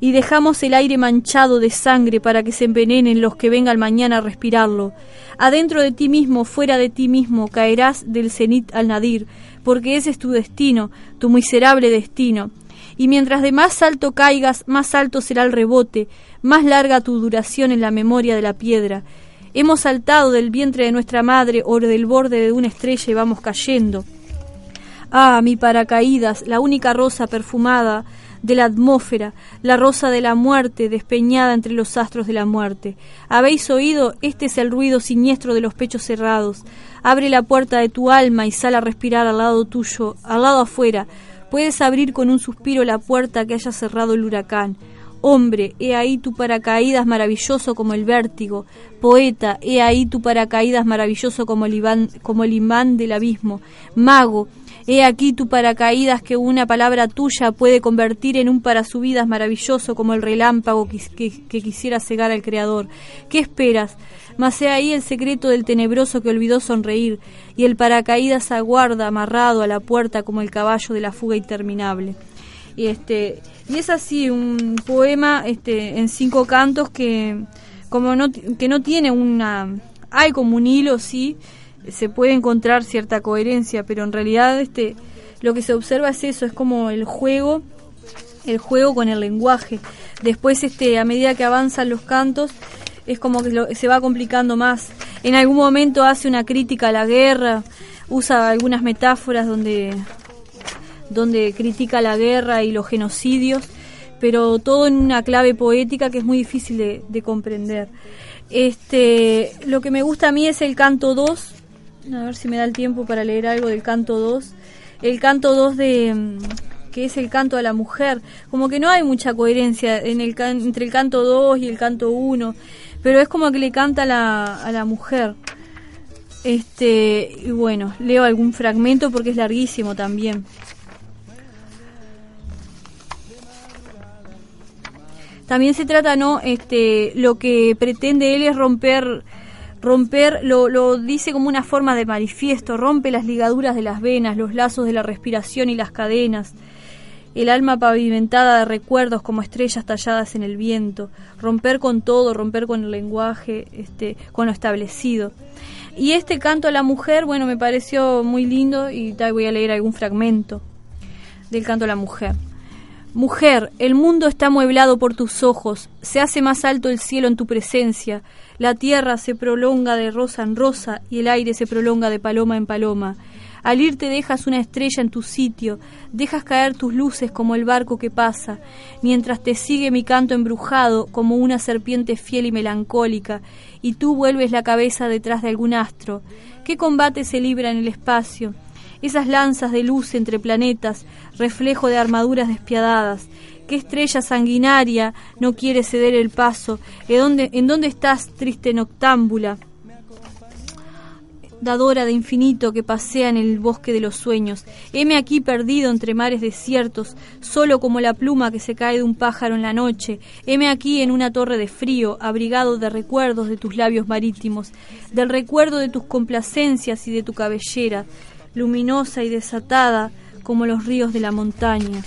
y dejamos el aire manchado de sangre para que se envenenen los que vengan mañana a respirarlo. Adentro de ti mismo, fuera de ti mismo, caerás del cenit al nadir, porque ese es tu destino, tu miserable destino. Y mientras de más alto caigas, más alto será el rebote, más larga tu duración en la memoria de la piedra. Hemos saltado del vientre de nuestra madre o del borde de una estrella y vamos cayendo. Ah, mi paracaídas, la única rosa perfumada de la atmósfera, la rosa de la muerte despeñada entre los astros de la muerte. ¿Habéis oído? Este es el ruido siniestro de los pechos cerrados. Abre la puerta de tu alma y sal a respirar al lado tuyo, al lado afuera. Puedes abrir con un suspiro la puerta que haya cerrado el huracán. Hombre, he ahí tu paracaídas maravilloso como el vértigo. Poeta, he ahí tu paracaídas maravilloso como el, imán, como el imán del abismo. Mago, he aquí tu paracaídas que una palabra tuya puede convertir en un parasubidas maravilloso como el relámpago que quisiera cegar al Creador. ¿Qué esperas? Mas he ahí el secreto del tenebroso que olvidó sonreír, y el paracaídas aguarda amarrado a la puerta como el caballo de la fuga interminable. Y este y es así un poema este en cinco cantos que como no que no tiene una hay como un hilo sí se puede encontrar cierta coherencia pero en realidad este lo que se observa es eso es como el juego el juego con el lenguaje después este a medida que avanzan los cantos es como que lo, se va complicando más en algún momento hace una crítica a la guerra usa algunas metáforas donde donde critica la guerra y los genocidios, pero todo en una clave poética que es muy difícil de, de, comprender. Este, lo que me gusta a mí es el canto 2, a ver si me da el tiempo para leer algo del canto 2. El canto 2 de que es el canto a la mujer, como que no hay mucha coherencia entre el canto 2 y el canto 1, pero es como que le canta la, a la mujer. Este, y bueno, leo algún fragmento porque es larguísimo también. También se trata, ¿no? Este, lo que pretende él es romper, romper, lo, lo dice como una forma de manifiesto, rompe las ligaduras de las venas, los lazos de la respiración y las cadenas, el alma pavimentada de recuerdos como estrellas talladas en el viento, romper con todo, romper con el lenguaje, este, con lo establecido. Y este canto a la mujer, bueno, me pareció muy lindo y tal, voy a leer algún fragmento del canto a la mujer. Mujer, el mundo está mueblado por tus ojos, se hace más alto el cielo en tu presencia, la tierra se prolonga de rosa en rosa y el aire se prolonga de paloma en paloma. Al irte dejas una estrella en tu sitio, dejas caer tus luces como el barco que pasa, mientras te sigue mi canto embrujado como una serpiente fiel y melancólica, y tú vuelves la cabeza detrás de algún astro. ¿Qué combate se libra en el espacio? Esas lanzas de luz entre planetas, reflejo de armaduras despiadadas. ¿Qué estrella sanguinaria no quiere ceder el paso? ¿En dónde, en dónde estás, triste noctámbula? dadora de infinito que pasea en el bosque de los sueños. Heme aquí perdido entre mares desiertos, solo como la pluma que se cae de un pájaro en la noche. Heme aquí en una torre de frío, abrigado de recuerdos de tus labios marítimos, del recuerdo de tus complacencias y de tu cabellera, luminosa y desatada como los ríos de la montaña.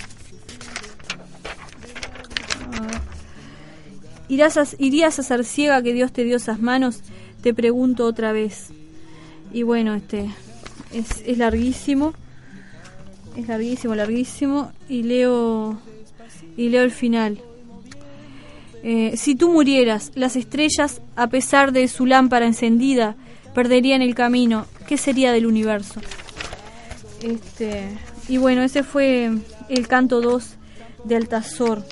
¿Irás a, ¿Irías a ser ciega que Dios te dio esas manos? Te pregunto otra vez. Y bueno, este es, es larguísimo. Es larguísimo, larguísimo. Y leo y leo el final. Eh, si tú murieras, las estrellas, a pesar de su lámpara encendida, perderían el camino. ¿Qué sería del universo? Este, y bueno, ese fue el canto 2 de Altazor.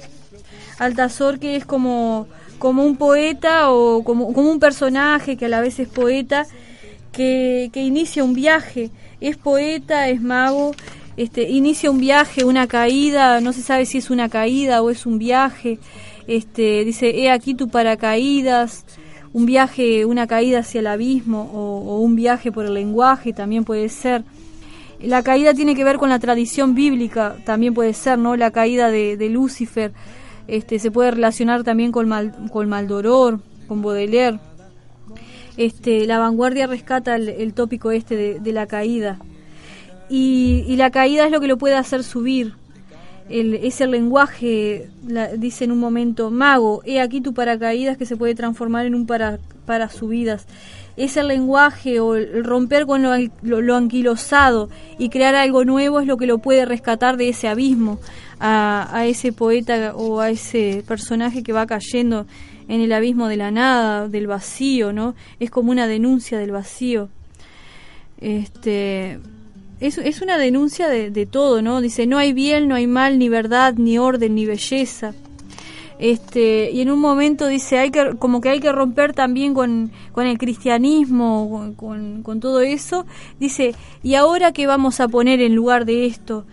Altazor que es como, como un poeta o como, como un personaje que a la vez es poeta que, que inicia un viaje, es poeta, es mago, este, inicia un viaje, una caída, no se sabe si es una caída o es un viaje, este, dice, he aquí tu paracaídas, un viaje, una caída hacia el abismo o, o, un viaje por el lenguaje también puede ser. La caída tiene que ver con la tradición bíblica, también puede ser, ¿no? La caída de, Lucifer, este, se puede relacionar también con, Mal, con Maldoror, con Baudelaire este, la vanguardia rescata el, el tópico este de, de la caída. Y, y, la caída es lo que lo puede hacer subir. El lenguaje, la, dice en un momento, mago, he aquí tu paracaídas que se puede transformar en un para, para subidas. Es el lenguaje o el romper con lo, lo, lo, anquilosado y crear algo nuevo es lo que lo puede rescatar de ese abismo a, a ese poeta o a ese personaje que va cayendo en el abismo de la nada, del vacío, ¿no? Es como una denuncia del vacío. Este es, es una denuncia de, de, todo, ¿no? Dice, no hay bien, no hay mal, ni verdad, ni orden, ni belleza. Este, y en un momento dice, hay que, como que hay que romper también con, con el cristianismo, con, con, con todo eso. Dice, ¿y ahora qué vamos a poner en lugar de esto?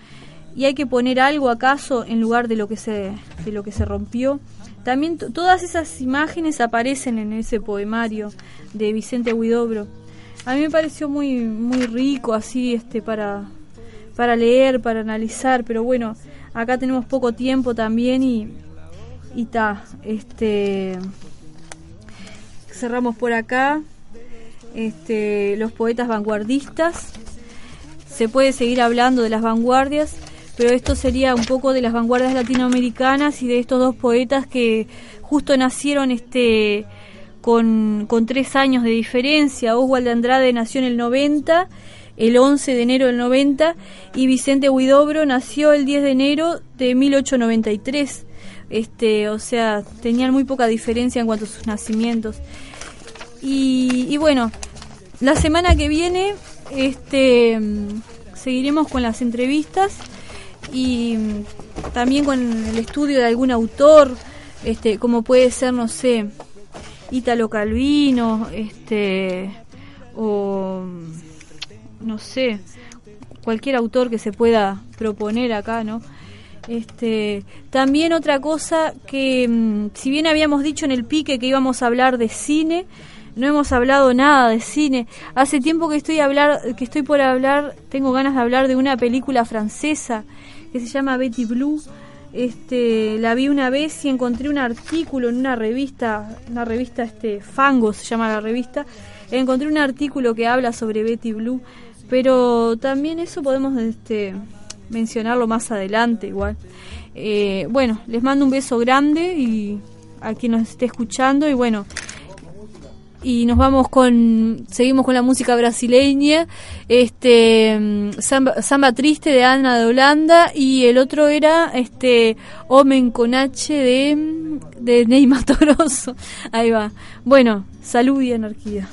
Y hay que poner algo acaso en lugar de lo que se, de lo que se rompió. También todas esas imágenes aparecen en ese poemario de Vicente Huidobro. A mí me pareció muy muy rico así este para para leer, para analizar, pero bueno, acá tenemos poco tiempo también y y ta, este cerramos por acá. Este, los poetas vanguardistas. Se puede seguir hablando de las vanguardias pero esto sería un poco de las vanguardias latinoamericanas y de estos dos poetas que justo nacieron este con, con tres años de diferencia. Oswald de Andrade nació en el 90, el 11 de enero del 90, y Vicente Huidobro nació el 10 de enero de 1893. Este, o sea, tenían muy poca diferencia en cuanto a sus nacimientos. Y, y bueno, la semana que viene este, seguiremos con las entrevistas y también con el estudio de algún autor, este, como puede ser, no sé, Ítalo Calvino, este, o no sé, cualquier autor que se pueda proponer acá, ¿no? Este, también otra cosa que, mm, si bien habíamos dicho en el pique que íbamos a hablar de cine, no hemos hablado nada de cine. Hace tiempo que estoy hablar, que estoy por hablar, tengo ganas de hablar de una película francesa que se llama Betty Blue. Este, la vi una vez y encontré un artículo en una revista, una revista este Fango se llama la revista. Encontré un artículo que habla sobre Betty Blue, pero también eso podemos este mencionarlo más adelante igual. Eh, bueno, les mando un beso grande y a quien nos esté escuchando y bueno, y nos vamos con seguimos con la música brasileña este samba, samba, triste de Ana de Holanda y el otro era este Omen con H de de Neymar Toroso. [LAUGHS] Ahí va. Bueno salud y anarquía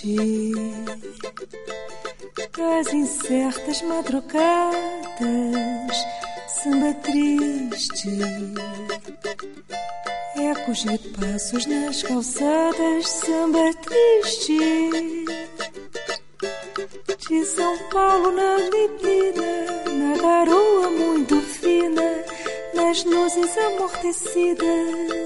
ti das incertas madrugadas, samba triste, ecos de passos nas calçadas, samba triste de São Paulo na neblina, na garoa muito fina, nas luzes amortecidas.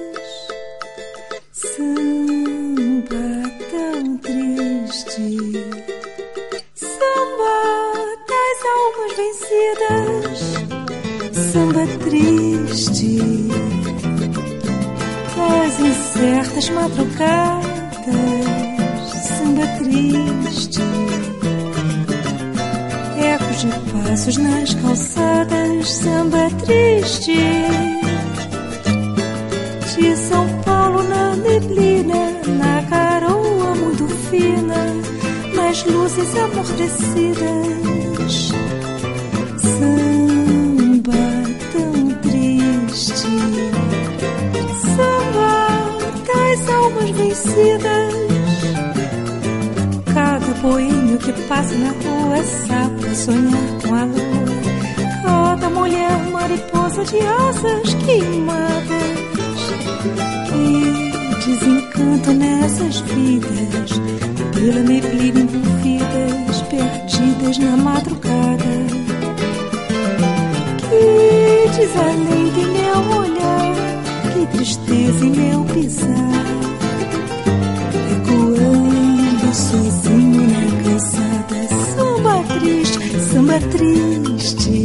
triste.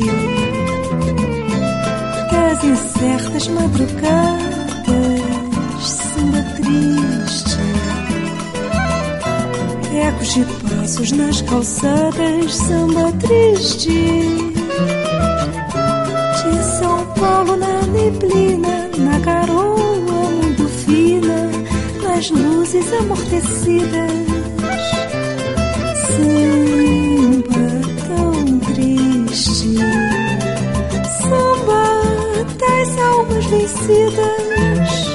Que as incertas madrugadas samba triste. Ecos de passos nas calçadas samba triste. De São Paulo na neblina na garoa muito fina nas luzes amortecidas. Sim. vencidas.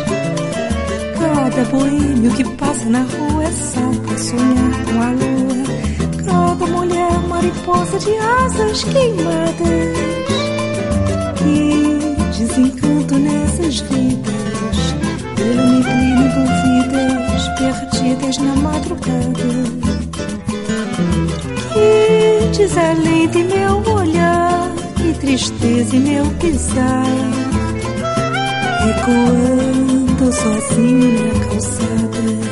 Cada boêmio que passa na rua é só pra sonhar com a lua. Cada mulher mariposa de asas queimadas. Que desencanto nessas vidas. Pelo neblina envolvidas, perdidas na madrugada. Que desalento em meu olhar, Que tristeza em meu pisar recuerdos vacían la calzada.